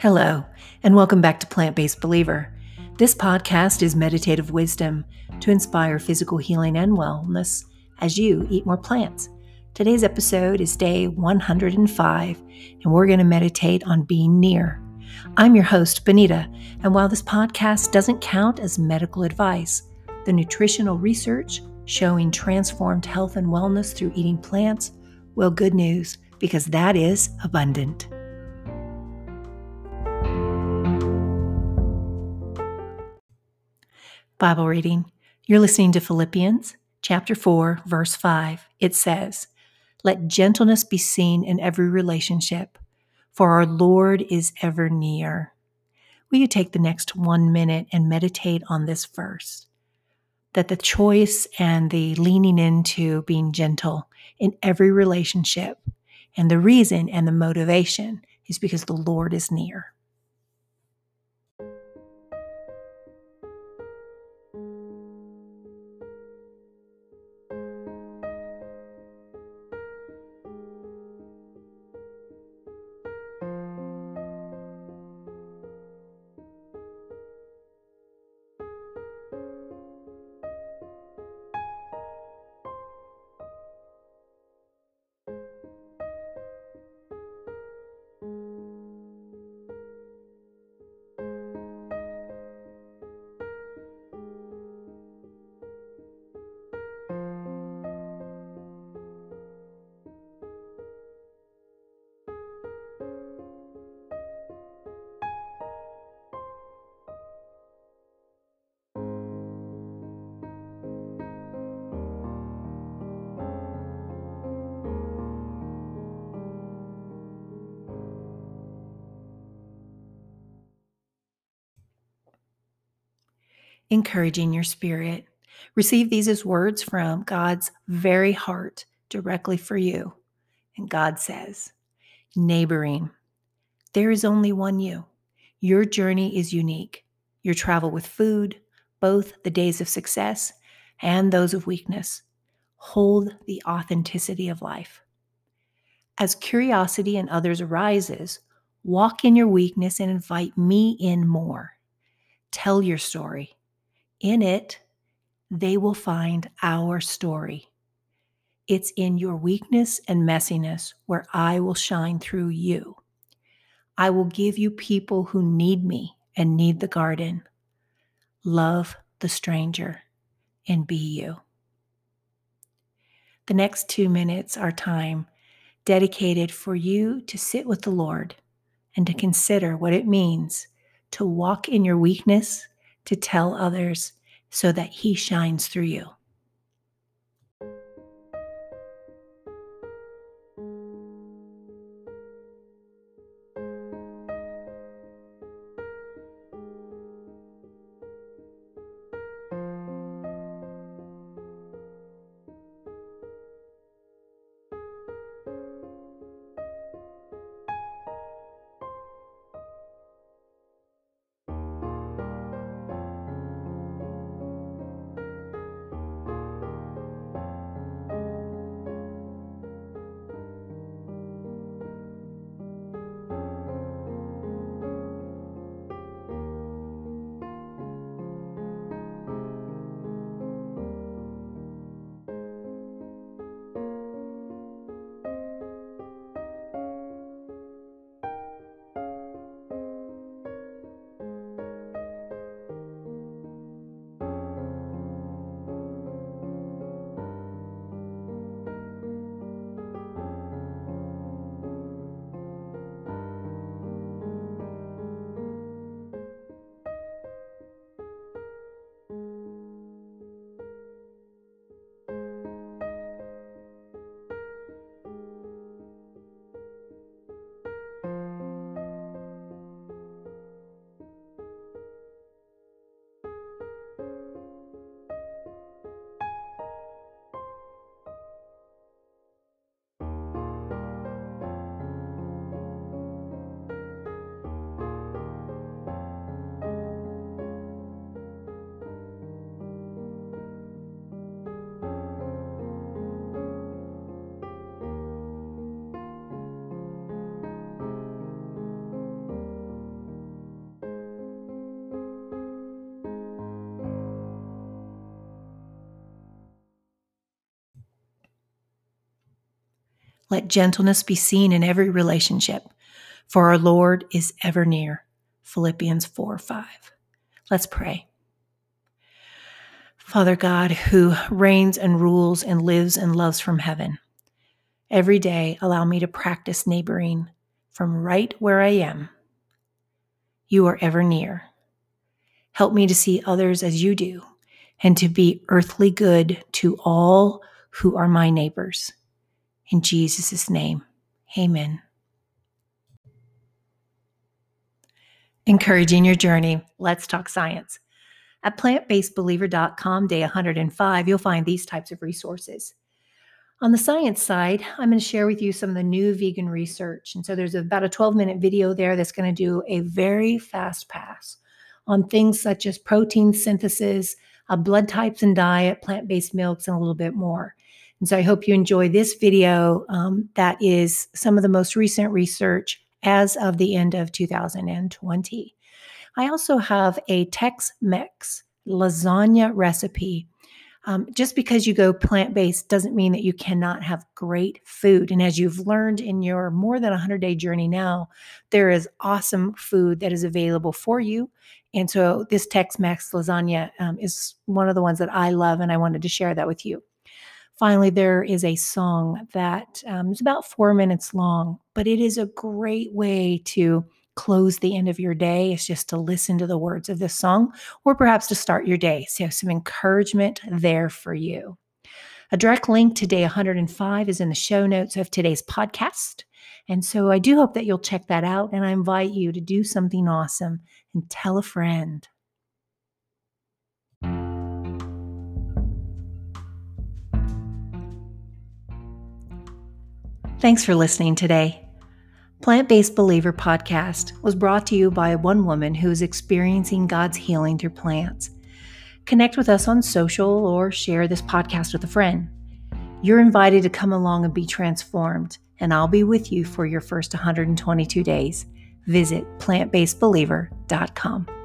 Hello, and welcome back to Plant Based Believer. This podcast is meditative wisdom to inspire physical healing and wellness as you eat more plants. Today's episode is day 105, and we're going to meditate on being near. I'm your host, Benita, and while this podcast doesn't count as medical advice, the nutritional research showing transformed health and wellness through eating plants, well, good news, because that is abundant. Bible reading. You're listening to Philippians chapter 4, verse 5. It says, Let gentleness be seen in every relationship, for our Lord is ever near. Will you take the next one minute and meditate on this verse? That the choice and the leaning into being gentle in every relationship, and the reason and the motivation is because the Lord is near. Encouraging your spirit. Receive these as words from God's very heart directly for you. And God says, Neighboring, there is only one you. Your journey is unique. Your travel with food, both the days of success and those of weakness, hold the authenticity of life. As curiosity in others arises, walk in your weakness and invite me in more. Tell your story in it, they will find our story. It's in your weakness and messiness where I will shine through you. I will give you people who need me and need the garden. Love the stranger and be you. The next two minutes are time dedicated for you to sit with the Lord and to consider what it means to walk in your weakness to tell others so that He shines through you. Let gentleness be seen in every relationship, for our Lord is ever near. Philippians 4 5. Let's pray. Father God, who reigns and rules and lives and loves from heaven, every day allow me to practice neighboring from right where I am. You are ever near. Help me to see others as you do and to be earthly good to all who are my neighbors. In Jesus' name, amen. Encouraging your journey, let's talk science. At plantbasedbeliever.com, day 105, you'll find these types of resources. On the science side, I'm going to share with you some of the new vegan research. And so there's about a 12 minute video there that's going to do a very fast pass on things such as protein synthesis, uh, blood types and diet, plant based milks, and a little bit more. And so I hope you enjoy this video um, that is some of the most recent research as of the end of 2020. I also have a Tex Mex lasagna recipe. Um, just because you go plant based doesn't mean that you cannot have great food. And as you've learned in your more than 100 day journey now, there is awesome food that is available for you. And so this Tex Mex lasagna um, is one of the ones that I love, and I wanted to share that with you. Finally, there is a song that um, is about four minutes long, but it is a great way to close the end of your day is just to listen to the words of this song or perhaps to start your day. So, some encouragement there for you. A direct link to day 105 is in the show notes of today's podcast. And so I do hope that you'll check that out. And I invite you to do something awesome and tell a friend. Thanks for listening today. Plant Based Believer podcast was brought to you by one woman who is experiencing God's healing through plants. Connect with us on social or share this podcast with a friend. You're invited to come along and be transformed, and I'll be with you for your first 122 days. Visit plantbasedbeliever.com.